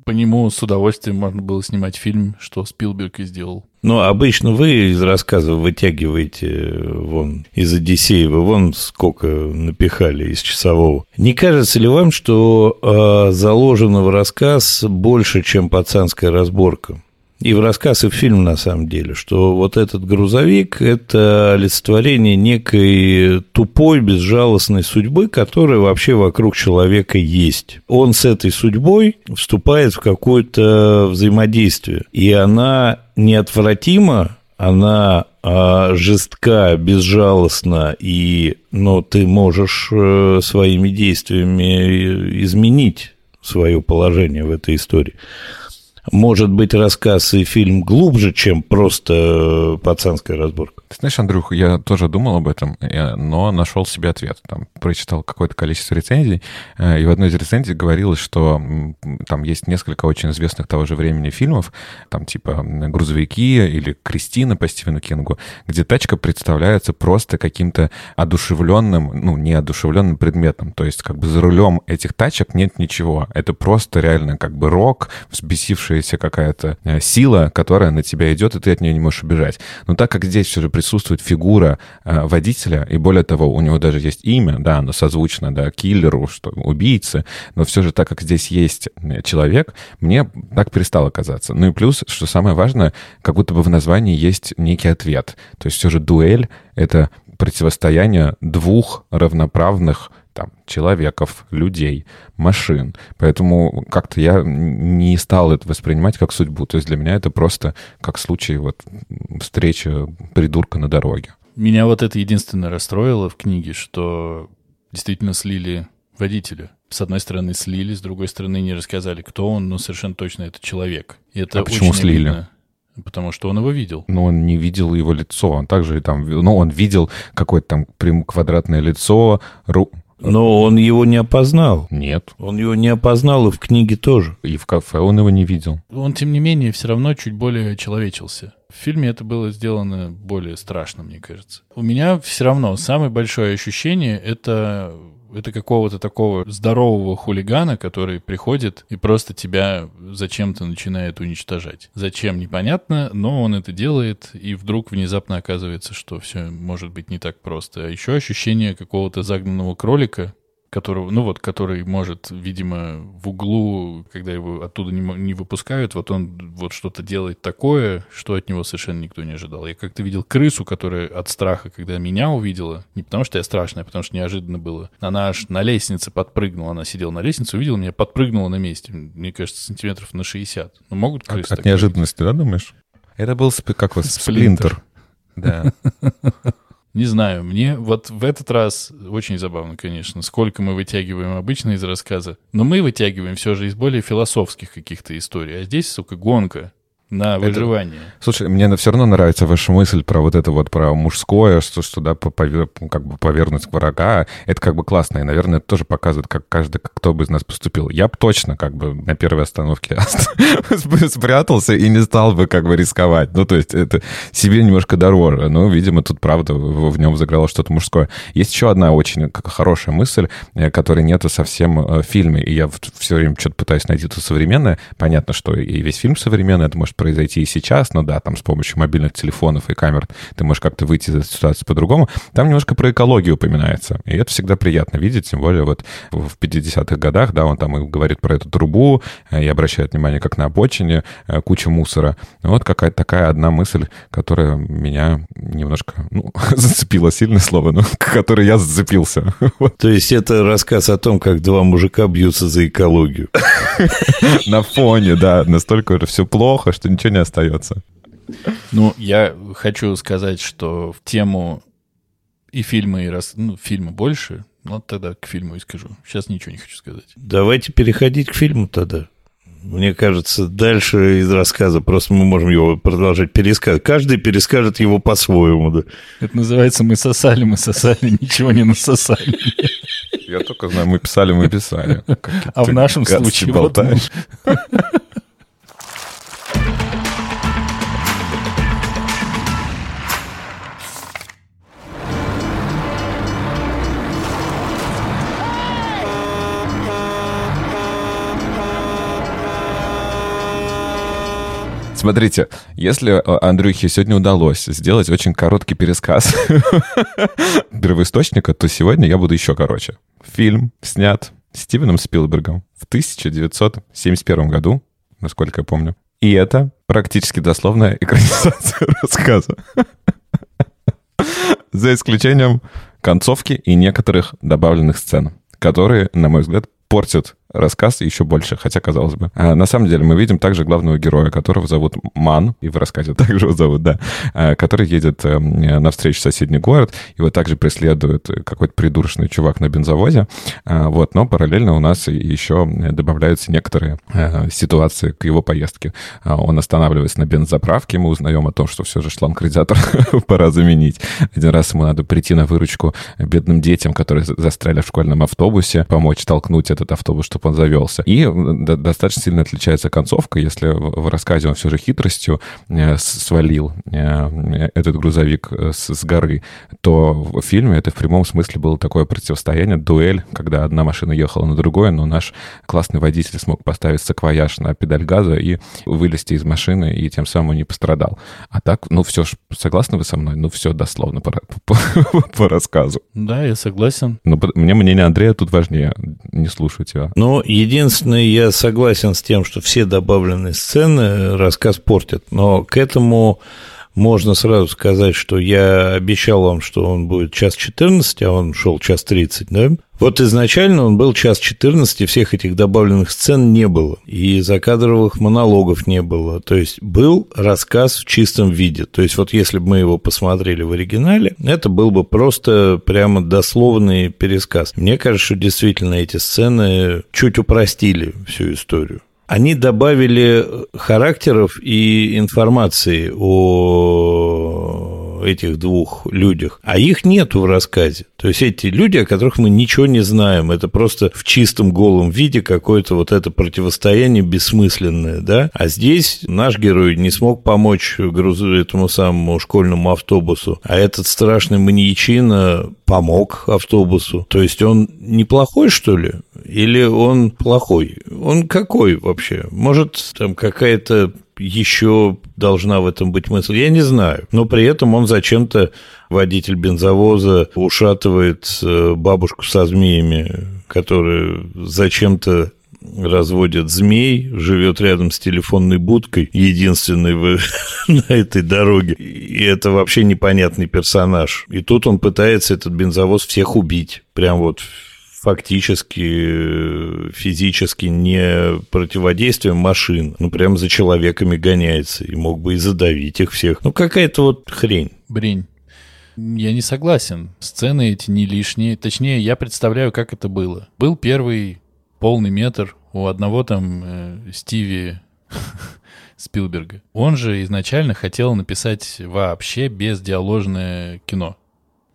По нему с удовольствием можно было снимать фильм, что Спилберг и сделал. Ну, обычно вы из рассказов вытягиваете э, вон из Одиссеева, вон сколько напихали из часового. Не кажется ли вам, что э, заложено в рассказ больше, чем пацанская разборка? И в рассказ, и в фильм, на самом деле, что вот этот грузовик – это олицетворение некой тупой, безжалостной судьбы, которая вообще вокруг человека есть. Он с этой судьбой вступает в какое-то взаимодействие, и она неотвратима, она а, жестка, безжалостна, и но ты можешь э, своими действиями изменить свое положение в этой истории может быть рассказ и фильм глубже, чем просто э, пацанская разборка. Ты знаешь, Андрюх, я тоже думал об этом, но нашел себе ответ. Там прочитал какое-то количество рецензий, э, и в одной из рецензий говорилось, что там есть несколько очень известных того же времени фильмов, там типа «Грузовики» или «Кристина» по Стивену Кингу, где тачка представляется просто каким-то одушевленным, ну, неодушевленным предметом. То есть как бы за рулем этих тачек нет ничего. Это просто реально как бы рок, взбесившаяся какая-то э, сила, которая на тебя идет, и ты от нее не можешь убежать. Но так как здесь все же присутствует фигура э, водителя, и более того, у него даже есть имя, да, оно созвучно, да, киллеру, что убийце, но все же так как здесь есть человек, мне так перестало казаться. Ну и плюс, что самое важное, как будто бы в названии есть некий ответ. То есть все же дуэль — это противостояние двух равноправных там, человеков, людей, машин. Поэтому как-то я не стал это воспринимать как судьбу. То есть для меня это просто как случай вот встречи придурка на дороге. Меня вот это единственное расстроило в книге, что действительно слили водителя. С одной стороны слили, с другой стороны не рассказали, кто он, но совершенно точно это человек. И это а почему слили? Обидно. Потому что он его видел. Но он не видел его лицо. Он также там, ну, он видел какое-то там прям квадратное лицо, ру... Но он его не опознал. Нет. Он его не опознал и в книге тоже. И в кафе он его не видел. Он, тем не менее, все равно чуть более человечился. В фильме это было сделано более страшно, мне кажется. У меня все равно самое большое ощущение — это это какого-то такого здорового хулигана, который приходит и просто тебя зачем-то начинает уничтожать. Зачем, непонятно, но он это делает, и вдруг внезапно оказывается, что все может быть не так просто. А еще ощущение какого-то загнанного кролика, которого, ну вот, который может, видимо, в углу, когда его оттуда не, не выпускают, вот он вот что-то делает такое, что от него совершенно никто не ожидал. Я как-то видел крысу, которая от страха, когда меня увидела, не потому что я страшная, а потому что неожиданно было, она аж на лестнице подпрыгнула, она сидела на лестнице, увидела меня, подпрыгнула на месте, мне кажется, сантиметров на 60. Ну, могут крысы От, от неожиданности, да, думаешь? Это был, как вас, сплинтер. Да. Не знаю, мне вот в этот раз очень забавно, конечно, сколько мы вытягиваем обычно из рассказа, но мы вытягиваем все же из более философских каких-то историй, а здесь, сука, гонка на выживание. Это... Слушай, мне все равно нравится ваша мысль про вот это вот, про мужское, что, что да, повер... как бы повернуть врага. Это как бы классно, и, наверное, это тоже показывает, как каждый, кто бы из нас поступил. Я бы точно как бы на первой остановке спрятался и не стал бы как бы рисковать. Ну, то есть это себе немножко дороже. Но, видимо, тут, правда, в нем заграло что-то мужское. Есть еще одна очень хорошая мысль, э, которой нету совсем э, в фильме, и я все время что-то пытаюсь найти тут современное. Понятно, что и весь фильм современный, это может произойти и сейчас, но да, там с помощью мобильных телефонов и камер ты можешь как-то выйти из этой ситуации по-другому. Там немножко про экологию упоминается, и это всегда приятно видеть, тем более вот в 50-х годах, да, он там и говорит про эту трубу, э, и обращает внимание, как на обочине э, куча мусора. Вот какая-то такая одна мысль, которая меня немножко, ну, зацепила, сильное слово, но которой я зацепился. То есть это рассказ о том, как два мужика бьются за экологию. На фоне, да, настолько все плохо, что ничего не остается. Ну, я хочу сказать, что в тему и фильмы, и раз, ну, фильмы больше, ну, тогда к фильму и скажу. Сейчас ничего не хочу сказать. Давайте переходить к фильму тогда. Мне кажется, дальше из рассказа просто мы можем его продолжать пересказывать. Каждый перескажет его по-своему. Да. Это называется «Мы сосали, мы сосали, ничего не насосали». Я только знаю, мы писали, мы писали. А в нашем случае... Болтаешь. Смотрите, если э, Андрюхе сегодня удалось сделать очень короткий пересказ первоисточника, то сегодня я буду еще короче. Фильм снят Стивеном Спилбергом в 1971 году, насколько я помню. И это практически дословная экранизация рассказа. За исключением концовки и некоторых добавленных сцен, которые, на мой взгляд, портят рассказ еще больше, хотя казалось бы. А на самом деле мы видим также главного героя, которого зовут Ман, и в рассказе также его зовут, да, а, который едет э, навстречу в соседний город, его также преследует какой-то придурочный чувак на бензовозе, а, вот, но параллельно у нас еще добавляются некоторые э, ситуации к его поездке. А, он останавливается на бензоправке, мы узнаем о том, что все же шланг-радиатор пора заменить. Один раз ему надо прийти на выручку бедным детям, которые застряли в школьном автобусе, помочь толкнуть этот автобус, чтобы он завелся. И достаточно сильно отличается концовка, если в рассказе он все же хитростью э, свалил э, этот грузовик э, с горы, то в фильме это в прямом смысле было такое противостояние, дуэль, когда одна машина ехала на другое, но наш классный водитель смог поставить саквояж на педаль газа и вылезти из машины, и тем самым не пострадал. А так, ну все ж, согласны вы со мной? Ну все дословно по, по, по рассказу. Да, я согласен. Но мне мнение Андрея тут важнее, не слушаю тебя. Но единственное, я согласен с тем, что все добавленные сцены рассказ портят, но к этому можно сразу сказать, что я обещал вам, что он будет час 14, а он шел час 30, да? Вот изначально он был час 14, и всех этих добавленных сцен не было, и закадровых монологов не было. То есть был рассказ в чистом виде. То есть вот если бы мы его посмотрели в оригинале, это был бы просто прямо дословный пересказ. Мне кажется, что действительно эти сцены чуть упростили всю историю они добавили характеров и информации о этих двух людях, а их нету в рассказе. То есть эти люди, о которых мы ничего не знаем, это просто в чистом голом виде какое-то вот это противостояние бессмысленное, да? А здесь наш герой не смог помочь грузу этому самому школьному автобусу, а этот страшный маньячина помог автобусу. То есть он неплохой, что ли? Или он плохой? Он какой вообще? Может, там какая-то еще должна в этом быть мысль, я не знаю. Но при этом он зачем-то, водитель бензовоза, ушатывает э, бабушку со змеями, которая зачем-то разводит змей, живет рядом с телефонной будкой, единственной в, на этой дороге. И это вообще непонятный персонаж. И тут он пытается этот бензовоз всех убить. Прям вот фактически физически не противодействием машин, ну прям за человеками гоняется и мог бы и задавить их всех. Ну какая-то вот хрень. Брень. Я не согласен. Сцены эти не лишние. Точнее, я представляю, как это было. Был первый полный метр у одного там э, Стиви Спилберга. Он же изначально хотел написать вообще бездиаложное кино.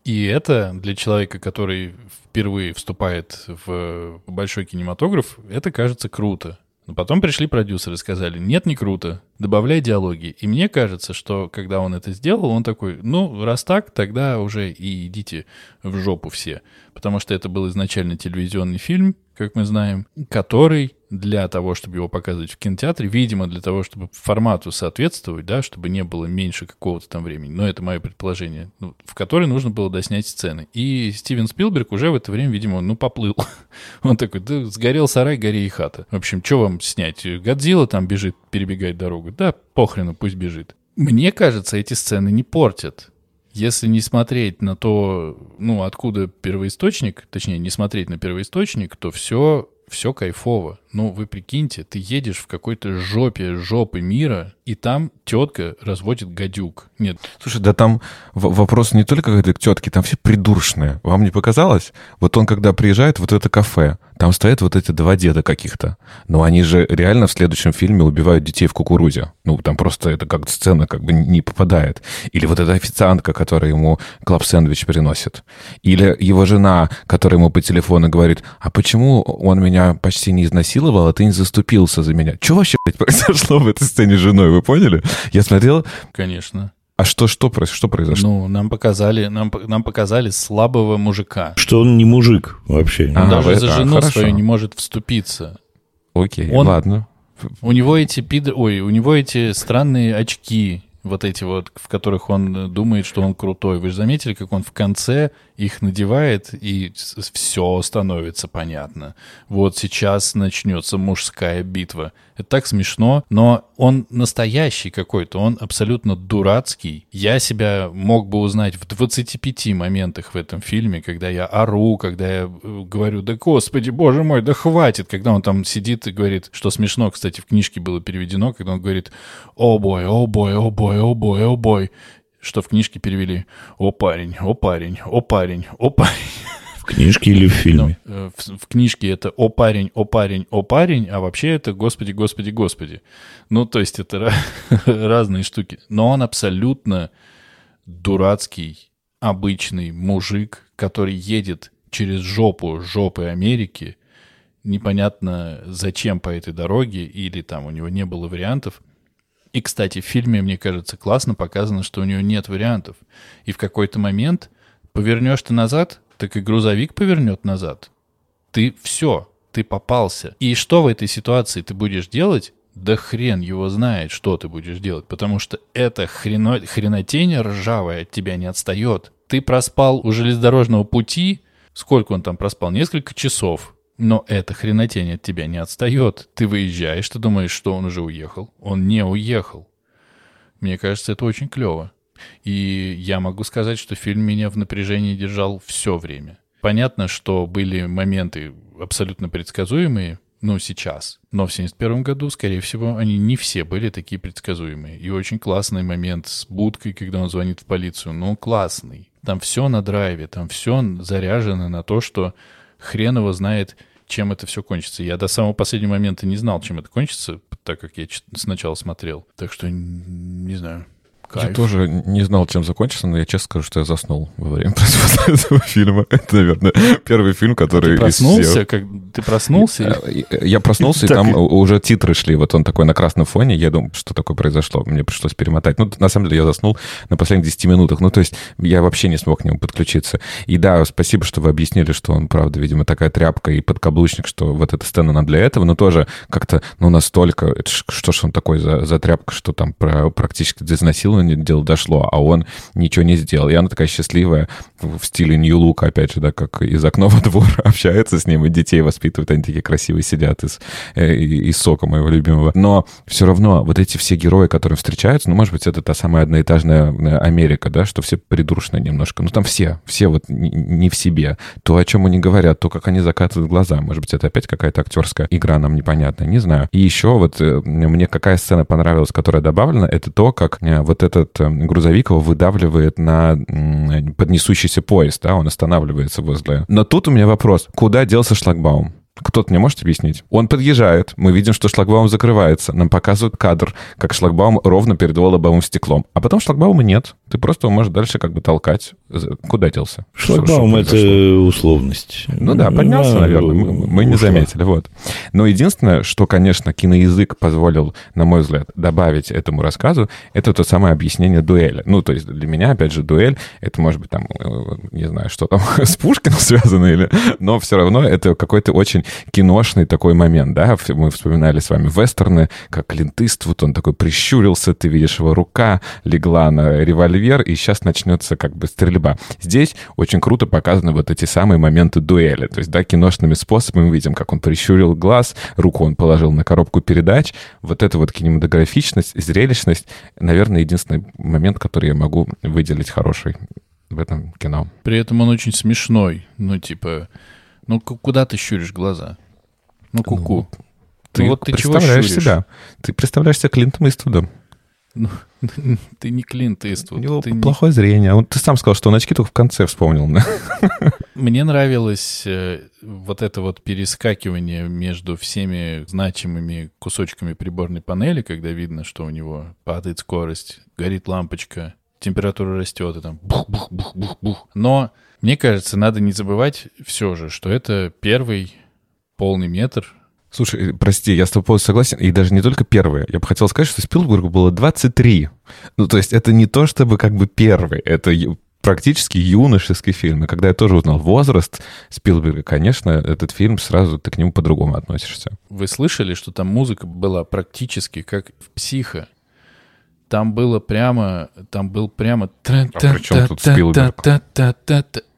И это для человека, который впервые вступает в большой кинематограф, это кажется круто. Но потом пришли продюсеры и сказали, нет, не круто, добавляй диалоги. И мне кажется, что когда он это сделал, он такой, ну, раз так, тогда уже и идите в жопу все. Потому что это был изначально телевизионный фильм, как мы знаем, который для того, чтобы его показывать в кинотеатре, видимо, для того, чтобы формату соответствовать, да, чтобы не было меньше какого-то там времени, но это мое предположение, ну, в которой нужно было доснять сцены. И Стивен Спилберг уже в это время, видимо, ну, поплыл. Он такой, да, сгорел сарай, гори и хата. В общем, что вам снять? Годзилла там бежит, перебегает дорогу. Да, похрену, пусть бежит. Мне кажется, эти сцены не портят. Если не смотреть на то, ну, откуда первоисточник, точнее, не смотреть на первоисточник, то все, все кайфово. Ну, вы прикиньте, ты едешь в какой-то жопе жопы мира, и там тетка разводит гадюк. Нет. Слушай, да там вопрос не только к тетке, там все придуршные. Вам не показалось? Вот он, когда приезжает вот это кафе, там стоят вот эти два деда каких-то. Но они же реально в следующем фильме убивают детей в кукурузе. Ну, там просто это как сцена как бы не попадает. Или вот эта официантка, которая ему клаб-сэндвич приносит. Или его жена, которая ему по телефону говорит, а почему он меня почти не изнасиловал? Изнасиловал, а ты не заступился за меня. Что вообще блядь, произошло в этой сцене с женой, вы поняли? Я смотрел... Конечно. А что, что, что произошло? Ну, нам показали, нам, нам показали слабого мужика. Что он не мужик вообще. Он а, даже вы, за жену а, свою не может вступиться. Окей, он, ладно. У него эти пид... Ой, у него эти странные очки, вот эти вот, в которых он думает, что он крутой. Вы же заметили, как он в конце их надевает, и все становится понятно. Вот сейчас начнется мужская битва. Это так смешно, но он настоящий какой-то, он абсолютно дурацкий. Я себя мог бы узнать в 25 моментах в этом фильме, когда я ору, когда я э, говорю, да господи, боже мой, да хватит, когда он там сидит и говорит, что смешно, кстати, в книжке было переведено, когда он говорит, о бой, о бой, о бой, о бой, о бой, что в книжке перевели «О парень, о парень, о парень, о парень». В книжке или в фильме? Ну, э, в, в книжке это «О парень, о парень, о парень», а вообще это «Господи, Господи, Господи». Ну, то есть это разные штуки. Но он абсолютно дурацкий, обычный мужик, который едет через жопу жопы Америки, непонятно зачем по этой дороге, или там у него не было вариантов, и, кстати, в фильме, мне кажется, классно показано, что у нее нет вариантов. И в какой-то момент повернешь ты назад, так и грузовик повернет назад. Ты все, ты попался. И что в этой ситуации ты будешь делать? Да хрен его знает, что ты будешь делать, потому что эта хрено... хренотень ржавая от тебя не отстает. Ты проспал у железнодорожного пути, сколько он там проспал? Несколько часов. Но эта хренотень от тебя не отстает. Ты выезжаешь, ты думаешь, что он уже уехал. Он не уехал. Мне кажется, это очень клево. И я могу сказать, что фильм меня в напряжении держал все время. Понятно, что были моменты абсолютно предсказуемые, ну, сейчас. Но в 71 году, скорее всего, они не все были такие предсказуемые. И очень классный момент с будкой, когда он звонит в полицию. Ну, классный. Там все на драйве, там все заряжено на то, что хрен его знает, чем это все кончится. Я до самого последнего момента не знал, чем это кончится, так как я сначала смотрел. Так что не знаю. Кайф. Я тоже не знал, чем закончится, но я честно скажу, что я заснул во время просмотра этого фильма. Это, наверное, первый фильм, который... Ты проснулся? Как... Ты проснулся? Я, я проснулся, и там уже титры шли. Вот он такой на красном фоне. Я думаю, что такое произошло. Мне пришлось перемотать. Ну, на самом деле, я заснул на последних 10 минутах. Ну, то есть я вообще не смог к нему подключиться. И да, спасибо, что вы объяснили, что он, правда, видимо, такая тряпка и подкаблучник, что вот эта сцена она для этого, но тоже как-то, ну, настолько... Что ж он такой за, за тряпка, что там про, практически до изнасилования дело дошло, а он ничего не сделал. И она такая счастливая в стиле Нью-Лука, опять же, да, как из окна во двор общается с ним, и детей воспитывает, они такие красивые сидят из, э, из сока моего любимого. Но все равно вот эти все герои, которые встречаются, ну, может быть, это та самая одноэтажная э, Америка, да, что все придурочные немножко. Ну, там все, все вот не в себе. То, о чем они говорят, то, как они закатывают глаза. Может быть, это опять какая-то актерская игра нам непонятная, не знаю. И еще вот э, мне какая сцена понравилась, которая добавлена, это то, как вот этот грузовик его выдавливает на поднесущийся поезд, да, он останавливается возле... Но тут у меня вопрос, куда делся шлагбаум? Кто-то мне может объяснить? Он подъезжает, мы видим, что шлагбаум закрывается, нам показывают кадр, как шлагбаум ровно перед лобовым стеклом. А потом шлагбаума нет. Ты просто можешь дальше как бы толкать. Куда делся? Шлагбаум — это условность. Ну да, поднялся, ну, наверное, мы, мы не заметили. Вот. Но единственное, что, конечно, киноязык позволил, на мой взгляд, добавить этому рассказу, это то самое объяснение дуэли. Ну, то есть для меня, опять же, дуэль, это может быть там, э, не знаю, что там с Пушкиным связано, или... но все равно это какой-то очень киношный такой момент, да? Мы вспоминали с вами вестерны, как Клинт Иствуд, он такой прищурился, ты видишь его рука, легла на револьвер, револьвер, и сейчас начнется как бы стрельба. Здесь очень круто показаны вот эти самые моменты дуэли. То есть, да, киношными способами мы видим, как он прищурил глаз, руку он положил на коробку передач. Вот эта вот кинематографичность, зрелищность, наверное, единственный момент, который я могу выделить хороший в этом кино. При этом он очень смешной. Ну, типа, ну куда ты щуришь глаза? Ну, куку. Ну, ты, ну, вот ты представляешь чего себя. Ты представляешь себя Клинтом Иствудом. Ну, ты не Клинт Иствуд. У него ты плохое не... зрение. Он, ты сам сказал, что он очки только в конце вспомнил. Мне нравилось э, вот это вот перескакивание между всеми значимыми кусочками приборной панели, когда видно, что у него падает скорость, горит лампочка, температура растет, и там бух-бух-бух-бух-бух. Но мне кажется, надо не забывать все же, что это первый полный метр Слушай, э, прости, я с тобой полностью согласен. И даже не только первые. Я бы хотел сказать, что Спилбергу было 23. Ну, то есть это не то, чтобы как бы первый. Это практически юношеский фильм. И когда я тоже узнал возраст Спилберга, конечно, этот фильм сразу ты к нему по-другому относишься. Вы слышали, что там музыка была практически как в «Психо»? Там было прямо... Там был прямо... А при чем тут Спилберг?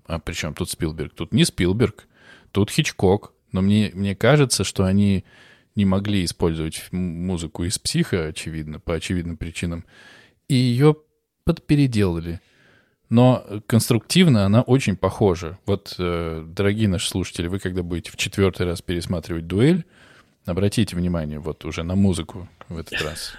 а при чем тут Спилберг? Тут не Спилберг, тут Хичкок. Но мне, мне кажется, что они не могли использовать музыку из психа, очевидно, по очевидным причинам, и ее подпеределали. Но конструктивно она очень похожа. Вот, э, дорогие наши слушатели, вы когда будете в четвертый раз пересматривать дуэль, обратите внимание вот уже на музыку в этот раз.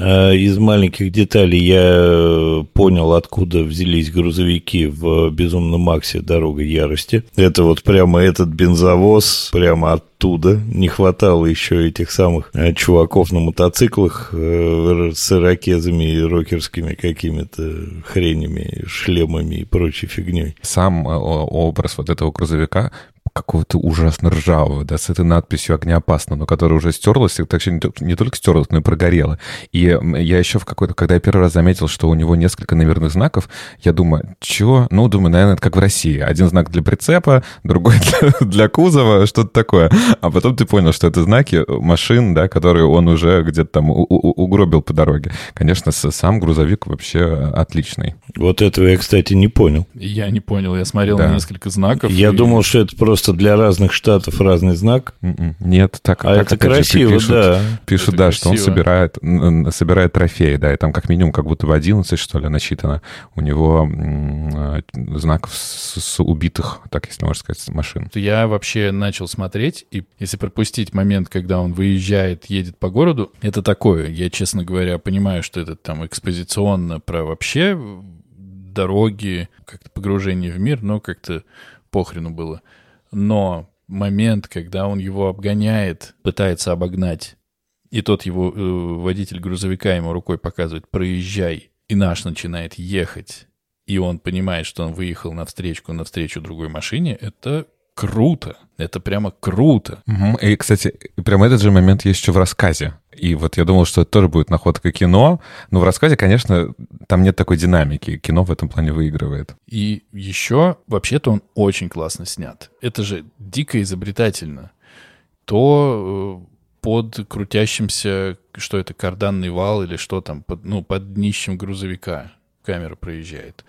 А из маленьких деталей я э, понял, откуда взялись грузовики в «Безумном Максе. Дорога ярости». Это вот прямо этот бензовоз, прямо оттуда. Не хватало еще этих самых э, чуваков на мотоциклах э, с ирокезами и рокерскими какими-то хренями, шлемами и прочей фигней. Сам образ вот этого грузовика какого-то ужасно ржавого, да, с этой надписью «Огнеопасно», но которая уже стерлась, и так не, не только стерлась, но и прогорела. И я еще в какой-то, когда я первый раз заметил, что у него несколько номерных знаков, я думаю, чего? Ну, думаю, наверное, это как в России. Один знак для прицепа, другой для, для кузова, что-то такое. А потом ты понял, что это знаки машин, да, которые он уже где-то там у- у- угробил по дороге. Конечно, сам грузовик вообще отличный. Вот этого я, кстати, не понял. Я не понял, я смотрел да. на несколько знаков. Я и... думал, что это просто просто для разных штатов разный знак. М-м. Нет, так, а так это красиво, пишут, да. Пишут, это да, красиво. что он собирает, собирает трофеи, да, и там как минимум как будто в 11, что ли, насчитано у него м- знаков с, с убитых, так если можно сказать, машин. Я вообще начал смотреть, и если пропустить момент, когда он выезжает, едет по городу, это такое, я, честно говоря, понимаю, что это там экспозиционно про вообще дороги, как-то погружение в мир, но как-то похрену было. Но момент, когда он его обгоняет, пытается обогнать, и тот его э, водитель грузовика ему рукой показывает «проезжай», и наш начинает ехать, и он понимает, что он выехал навстречу, навстречу другой машине, это круто. Это прямо круто. Угу. И, кстати, прямо этот же момент есть еще в рассказе. И вот я думал, что это тоже будет находка кино, но в рассказе, конечно, там нет такой динамики. Кино в этом плане выигрывает. И еще, вообще-то, он очень классно снят. Это же дико изобретательно. То э, под крутящимся, что это, карданный вал или что там, под, ну, под днищем грузовика камера проезжает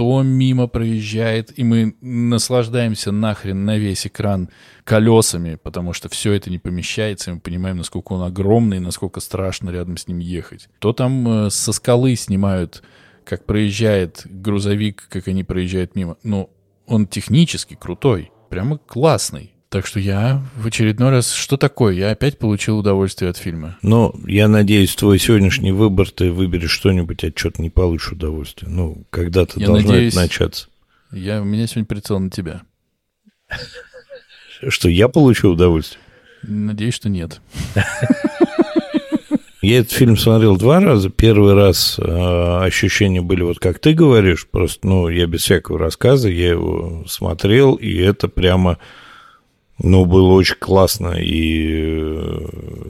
то мимо проезжает, и мы наслаждаемся нахрен на весь экран колесами, потому что все это не помещается, и мы понимаем, насколько он огромный, и насколько страшно рядом с ним ехать. То там э, со скалы снимают, как проезжает грузовик, как они проезжают мимо. Но он технически крутой, прямо классный. Так что я в очередной раз... Что такое? Я опять получил удовольствие от фильма. Ну, я надеюсь, твой сегодняшний выбор, ты выберешь что-нибудь, от чего-то не получишь удовольствие. Ну, когда-то должно надеюсь, это начаться. Я, у меня сегодня прицел на тебя. Что, я получу удовольствие? Надеюсь, что нет. Я этот фильм смотрел два раза. Первый раз э, ощущения были вот как ты говоришь, просто, ну, я без всякого рассказа, я его смотрел, и это прямо ну, было очень классно и,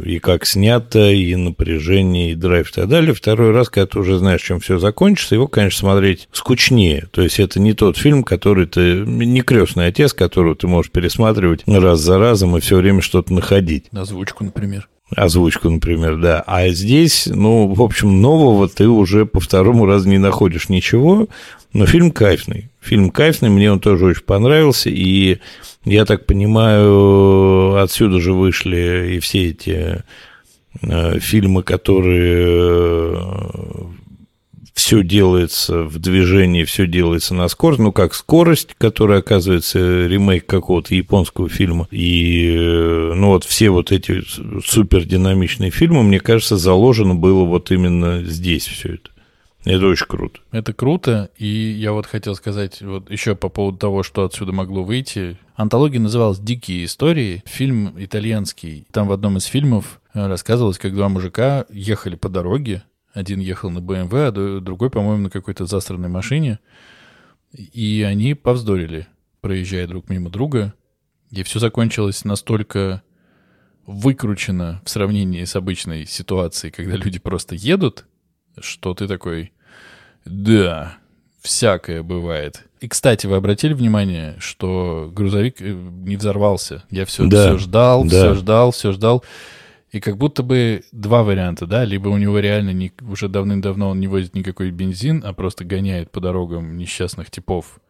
и как снято, и напряжение, и драйв и так далее. Второй раз, когда ты уже знаешь, чем все закончится, его, конечно, смотреть скучнее. То есть это не тот фильм, который ты... Не крестный отец, которого ты можешь пересматривать раз за разом и все время что-то находить. Озвучку, например. Озвучку, например, да. А здесь, ну, в общем, нового ты уже по второму разу не находишь ничего, но фильм кайфный. Фильм кайфный, мне он тоже очень понравился, и я так понимаю, отсюда же вышли и все эти э, фильмы, которые э, все делается в движении, все делается на скорость, ну, как скорость, которая оказывается ремейк какого-то японского фильма. И, э, ну, вот все вот эти супер динамичные фильмы, мне кажется, заложено было вот именно здесь все это. Это очень круто. Это круто, и я вот хотел сказать вот еще по поводу того, что отсюда могло выйти. Антология называлась «Дикие истории». Фильм итальянский. Там в одном из фильмов рассказывалось, как два мужика ехали по дороге, один ехал на BMW, а другой, по-моему, на какой-то застранной машине. И они повздорили, проезжая друг мимо друга. И все закончилось настолько выкручено в сравнении с обычной ситуацией, когда люди просто едут, что ты такой, да, всякое бывает. И, кстати, вы обратили внимание, что грузовик э, не взорвался? Я все, да, все ждал, да. все ждал, все ждал. И как будто бы два варианта, да, либо у него реально не, уже давным-давно он не возит никакой бензин, а просто гоняет по дорогам несчастных типов,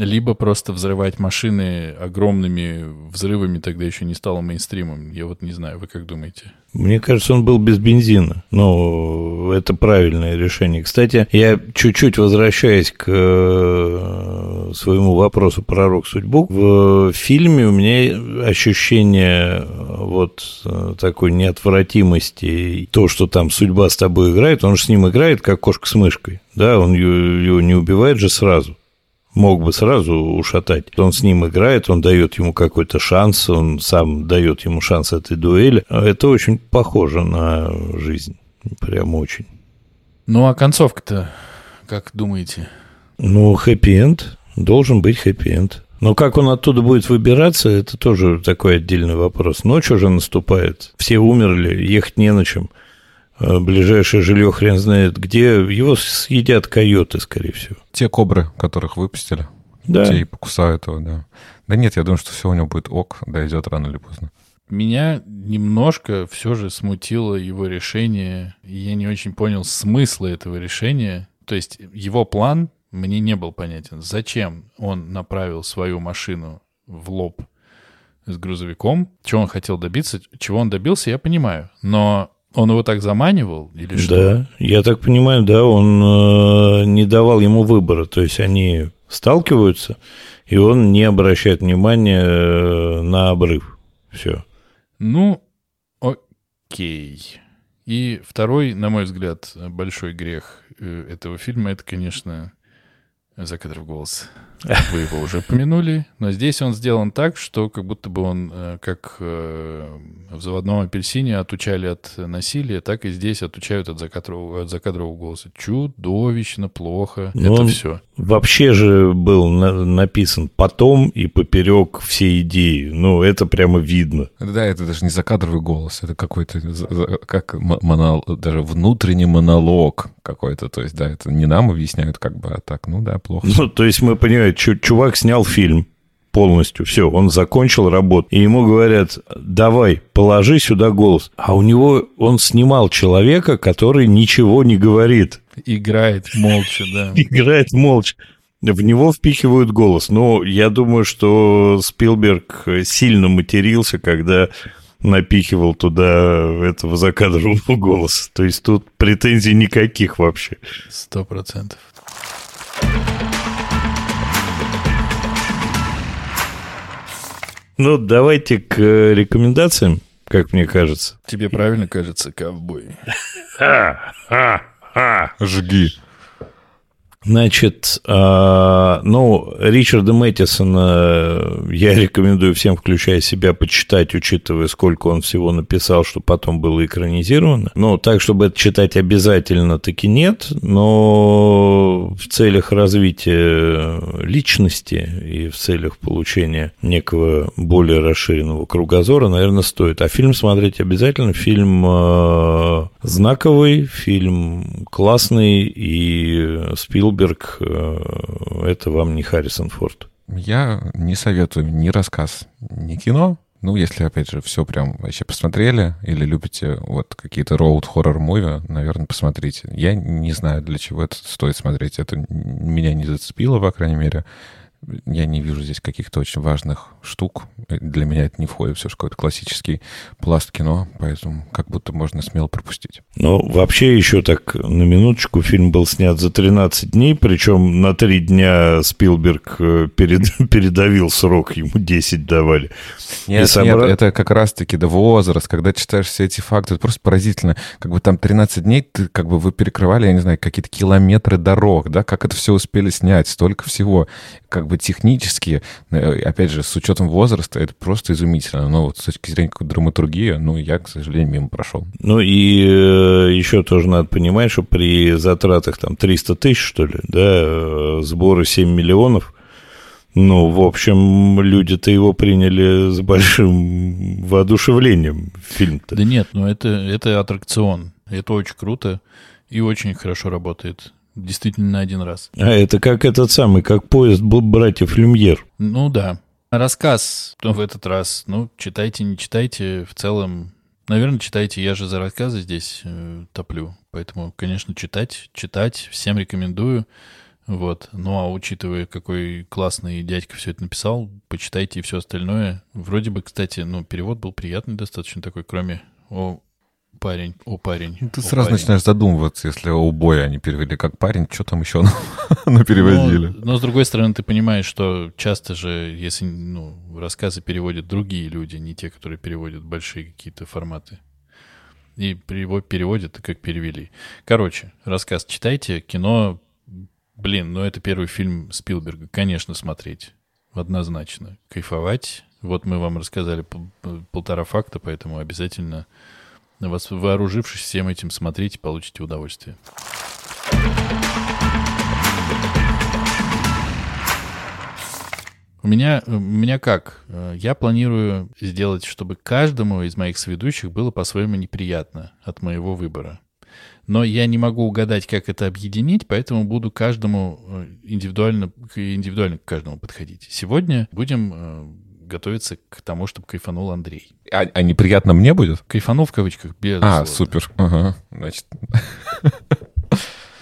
Либо просто взрывать машины огромными взрывами тогда еще не стало мейнстримом. Я вот не знаю, вы как думаете? Мне кажется, он был без бензина. Но это правильное решение. Кстати, я чуть-чуть возвращаясь к э, своему вопросу про рок-судьбу, в фильме у меня ощущение вот э, такой неотвратимости. То, что там судьба с тобой играет, он же с ним играет, как кошка с мышкой. Да, он его не убивает же сразу мог бы сразу ушатать. Он с ним играет, он дает ему какой-то шанс, он сам дает ему шанс этой дуэли. Это очень похоже на жизнь. Прям очень. Ну, а концовка-то, как думаете? Ну, хэппи-энд. Должен быть хэппи-энд. Но как он оттуда будет выбираться, это тоже такой отдельный вопрос. Ночь уже наступает, все умерли, ехать не на чем. Э, ближайшее жилье хрен знает где, его съедят койоты, скорее всего. Те кобры, которых выпустили. Да. Те и покусают его, да. Да нет, я думаю, что все у него будет ок, дойдет рано или поздно. Меня немножко все же смутило его решение. Я не очень понял смысла этого решения. То есть его план мне не был понятен. Зачем он направил свою машину в лоб с грузовиком? Чего он хотел добиться? Чего он добился, я понимаю. Но он его так заманивал или что? Да, я так понимаю, да, он э, не давал ему выбора. То есть они сталкиваются, и он не обращает внимания э, на обрыв. Все. Ну, окей. И второй, на мой взгляд, большой грех э, этого фильма, это, конечно, закадров голос. Вы его уже упомянули, но здесь он сделан так, что как будто бы он, э, как э, в «Заводном апельсине» отучали от насилия, так и здесь отучают от закадрового, от закадрового голоса. Чудовищно плохо. Но Это все. Вообще же был на- написан потом и поперек все идеи. Ну, это прямо видно. Да, это даже не закадровый голос, это какой-то, как монол, даже внутренний монолог какой-то. То есть, да, это не нам объясняют как бы, а так, ну да, плохо. Ну, то есть мы понимаем, чувак снял фильм полностью, все, он закончил работу, и ему говорят, давай, положи сюда голос. А у него, он снимал человека, который ничего не говорит. Играет молча, да. Играет молча. В него впихивают голос. Но я думаю, что Спилберг сильно матерился, когда напихивал туда этого закадрового голоса. То есть тут претензий никаких вообще. Сто процентов. Ну, давайте к рекомендациям, как мне кажется. Тебе правильно кажется, ковбой? Жги. Значит, э, ну, Ричарда Мэттисона я рекомендую всем, включая себя, почитать, учитывая, сколько он всего написал, что потом было экранизировано. Ну, так, чтобы это читать обязательно, таки нет, но в целях развития личности и в целях получения некого более расширенного кругозора, наверное, стоит. А фильм смотреть обязательно. Фильм э, знаковый, фильм классный, и Спилберг Спилберг э, – это вам не Харрисон Форд. Я не советую ни рассказ, ни кино. Ну, если, опять же, все прям вообще посмотрели или любите вот какие-то роуд-хоррор-муви, наверное, посмотрите. Я не знаю, для чего это стоит смотреть. Это меня не зацепило, по крайней мере я не вижу здесь каких-то очень важных штук. Для меня это не входит все же какой-то классический пласт кино, поэтому как будто можно смело пропустить. Ну, вообще еще так, на минуточку, фильм был снят за 13 дней, причем на 3 дня Спилберг э, перед, передавил срок, ему 10 давали. Нет, сам... нет, это как раз-таки да, возраст, когда читаешь все эти факты, это просто поразительно. Как бы там 13 дней, ты, как бы вы перекрывали, я не знаю, какие-то километры дорог, да, как это все успели снять, столько всего. Как бы технически, э, опять же, с учетом возраста, это просто изумительно. Но вот с точки зрения драматургии, ну, я, к сожалению, мимо прошел. Ну, и э, еще тоже надо понимать, что при затратах там 300 тысяч, что ли, да, э, сборы 7 миллионов, ну, в общем, люди-то его приняли с большим воодушевлением, фильм-то. Да нет, ну это, это аттракцион. Это очень круто и очень хорошо работает. Действительно, на один раз. А это как этот самый, как поезд братьев Люмьер. Ну да. Рассказ ну, в этот раз, ну, читайте, не читайте, в целом, наверное, читайте. Я же за рассказы здесь э, топлю. Поэтому, конечно, читать, читать. Всем рекомендую. Вот. Ну, а учитывая, какой классный дядька все это написал, почитайте и все остальное. Вроде бы, кстати, ну, перевод был приятный достаточно такой, кроме «О, парень, о, парень». Ну, Ты о, сразу парень». начинаешь задумываться, если убой они перевели как парень, что там еще напереводили. Но, но, с другой стороны, ты понимаешь, что часто же, если ну, рассказы переводят другие люди, не те, которые переводят большие какие-то форматы. И перево- переводят, как перевели. Короче, рассказ читайте, кино, блин, ну это первый фильм Спилберга, конечно, смотреть. Однозначно. Кайфовать. Вот мы вам рассказали пол- полтора факта, поэтому обязательно, вас, вооружившись всем этим, смотрите, получите удовольствие. У меня, у меня как? Э, Я планирую сделать, чтобы каждому из моих соведущих было по-своему неприятно от моего выбора. Но я не могу угадать, как это объединить, поэтому буду каждому э, индивидуально, индивидуально к каждому подходить. Сегодня будем э, готовиться к тому, чтобы кайфанул Андрей. А, а неприятно мне будет? Кайфанул в кавычках, без А, супер. Ага. Значит,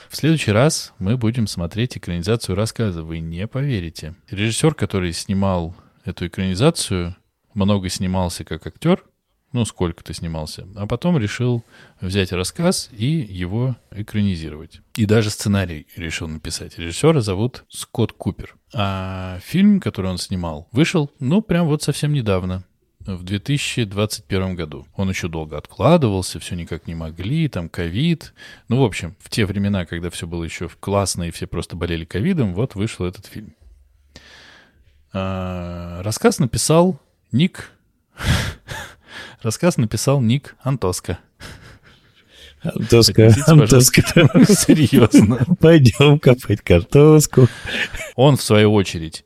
В следующий раз мы будем смотреть экранизацию рассказа. Вы не поверите. Режиссер, который снимал эту экранизацию, много снимался как актер, ну, сколько-то снимался, а потом решил взять рассказ и его экранизировать. И даже сценарий решил написать. Режиссера зовут Скотт Купер. А фильм, который он снимал, вышел, ну, прям вот совсем недавно в 2021 году. Он еще долго откладывался, все никак не могли, там ковид. Ну, в общем, в те времена, когда все было еще классно и все просто болели ковидом, вот вышел этот фильм. А, рассказ написал Ник... Рассказ написал Ник Антоска. Антоска, Антоска, Серьезно. пойдем копать картошку. Он, в свою очередь,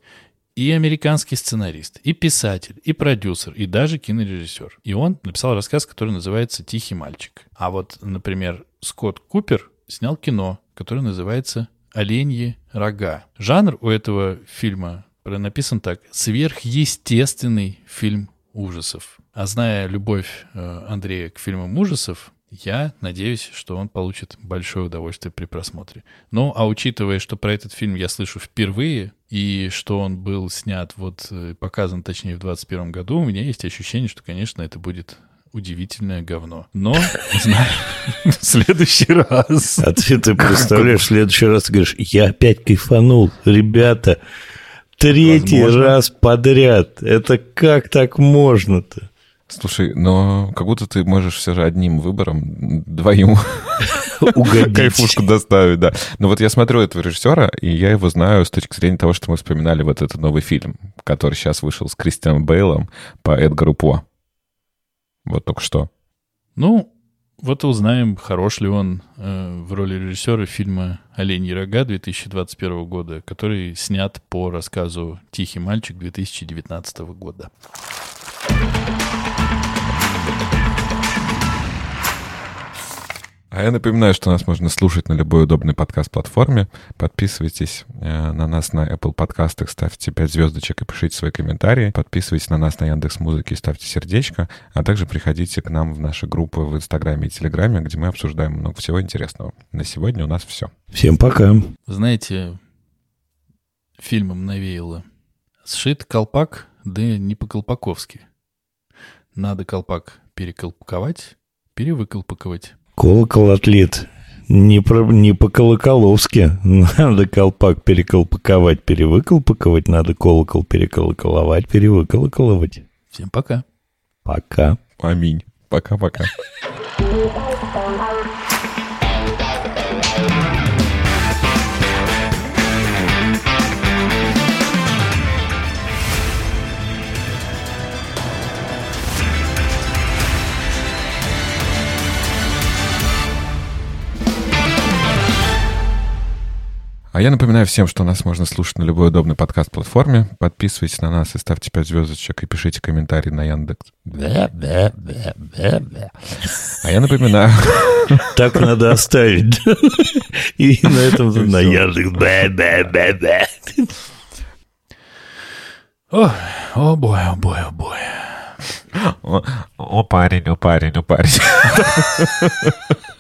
и американский сценарист, и писатель, и продюсер, и даже кинорежиссер. И он написал рассказ, который называется «Тихий мальчик». А вот, например, Скотт Купер снял кино, которое называется «Оленьи рога». Жанр у этого фильма написан так «Сверхъестественный фильм ужасов». А зная любовь э, Андрея к фильмам ужасов, я надеюсь, что он получит большое удовольствие при просмотре. Ну, а учитывая, что про этот фильм я слышу впервые, и что он был снят, вот, э, показан, точнее, в 2021 году, у меня есть ощущение, что, конечно, это будет удивительное говно. Но, знаю, в следующий раз... А ты, ты представляешь, в следующий раз ты говоришь, я опять кайфанул, ребята, третий Возможно. раз подряд. Это как так можно-то? слушай, но как будто ты можешь все же одним выбором двоим Угодить. кайфушку доставить, да. Но вот я смотрю этого режиссера, и я его знаю с точки зрения того, что мы вспоминали вот этот новый фильм, который сейчас вышел с Кристианом Бейлом по Эдгару По. Вот только что. Ну, вот узнаем, хорош ли он э, в роли режиссера фильма «Оленьи рога» 2021 года, который снят по рассказу «Тихий мальчик» 2019 года. А я напоминаю, что нас можно слушать на любой удобной подкаст-платформе. Подписывайтесь э, на нас на Apple подкастах, ставьте 5 звездочек и пишите свои комментарии. Подписывайтесь на нас на Яндекс Музыке и ставьте сердечко. А также приходите к нам в наши группы в Инстаграме и Телеграме, где мы обсуждаем много всего интересного. На сегодня у нас все. Всем пока. Знаете, фильмом навеяло. Сшит колпак, да не по-колпаковски. Надо колпак переколпаковать, перевыколпаковать. Колокол отлит. Не, про, не по-колоколовски. Надо колпак переколпаковать, перевыколпаковать. Надо колокол переколоколовать, перевыколоколовать. Всем пока. Пока. Аминь. Пока-пока. А я напоминаю всем, что нас можно слушать на любой удобной подкаст-платформе. Подписывайтесь на нас и ставьте 5 звездочек и пишите комментарии на Яндекс. А я напоминаю... Так надо оставить. И на этом на Яндекс. О, о бой, о бой, о бой. О, о, парень, о, парень, о, парень.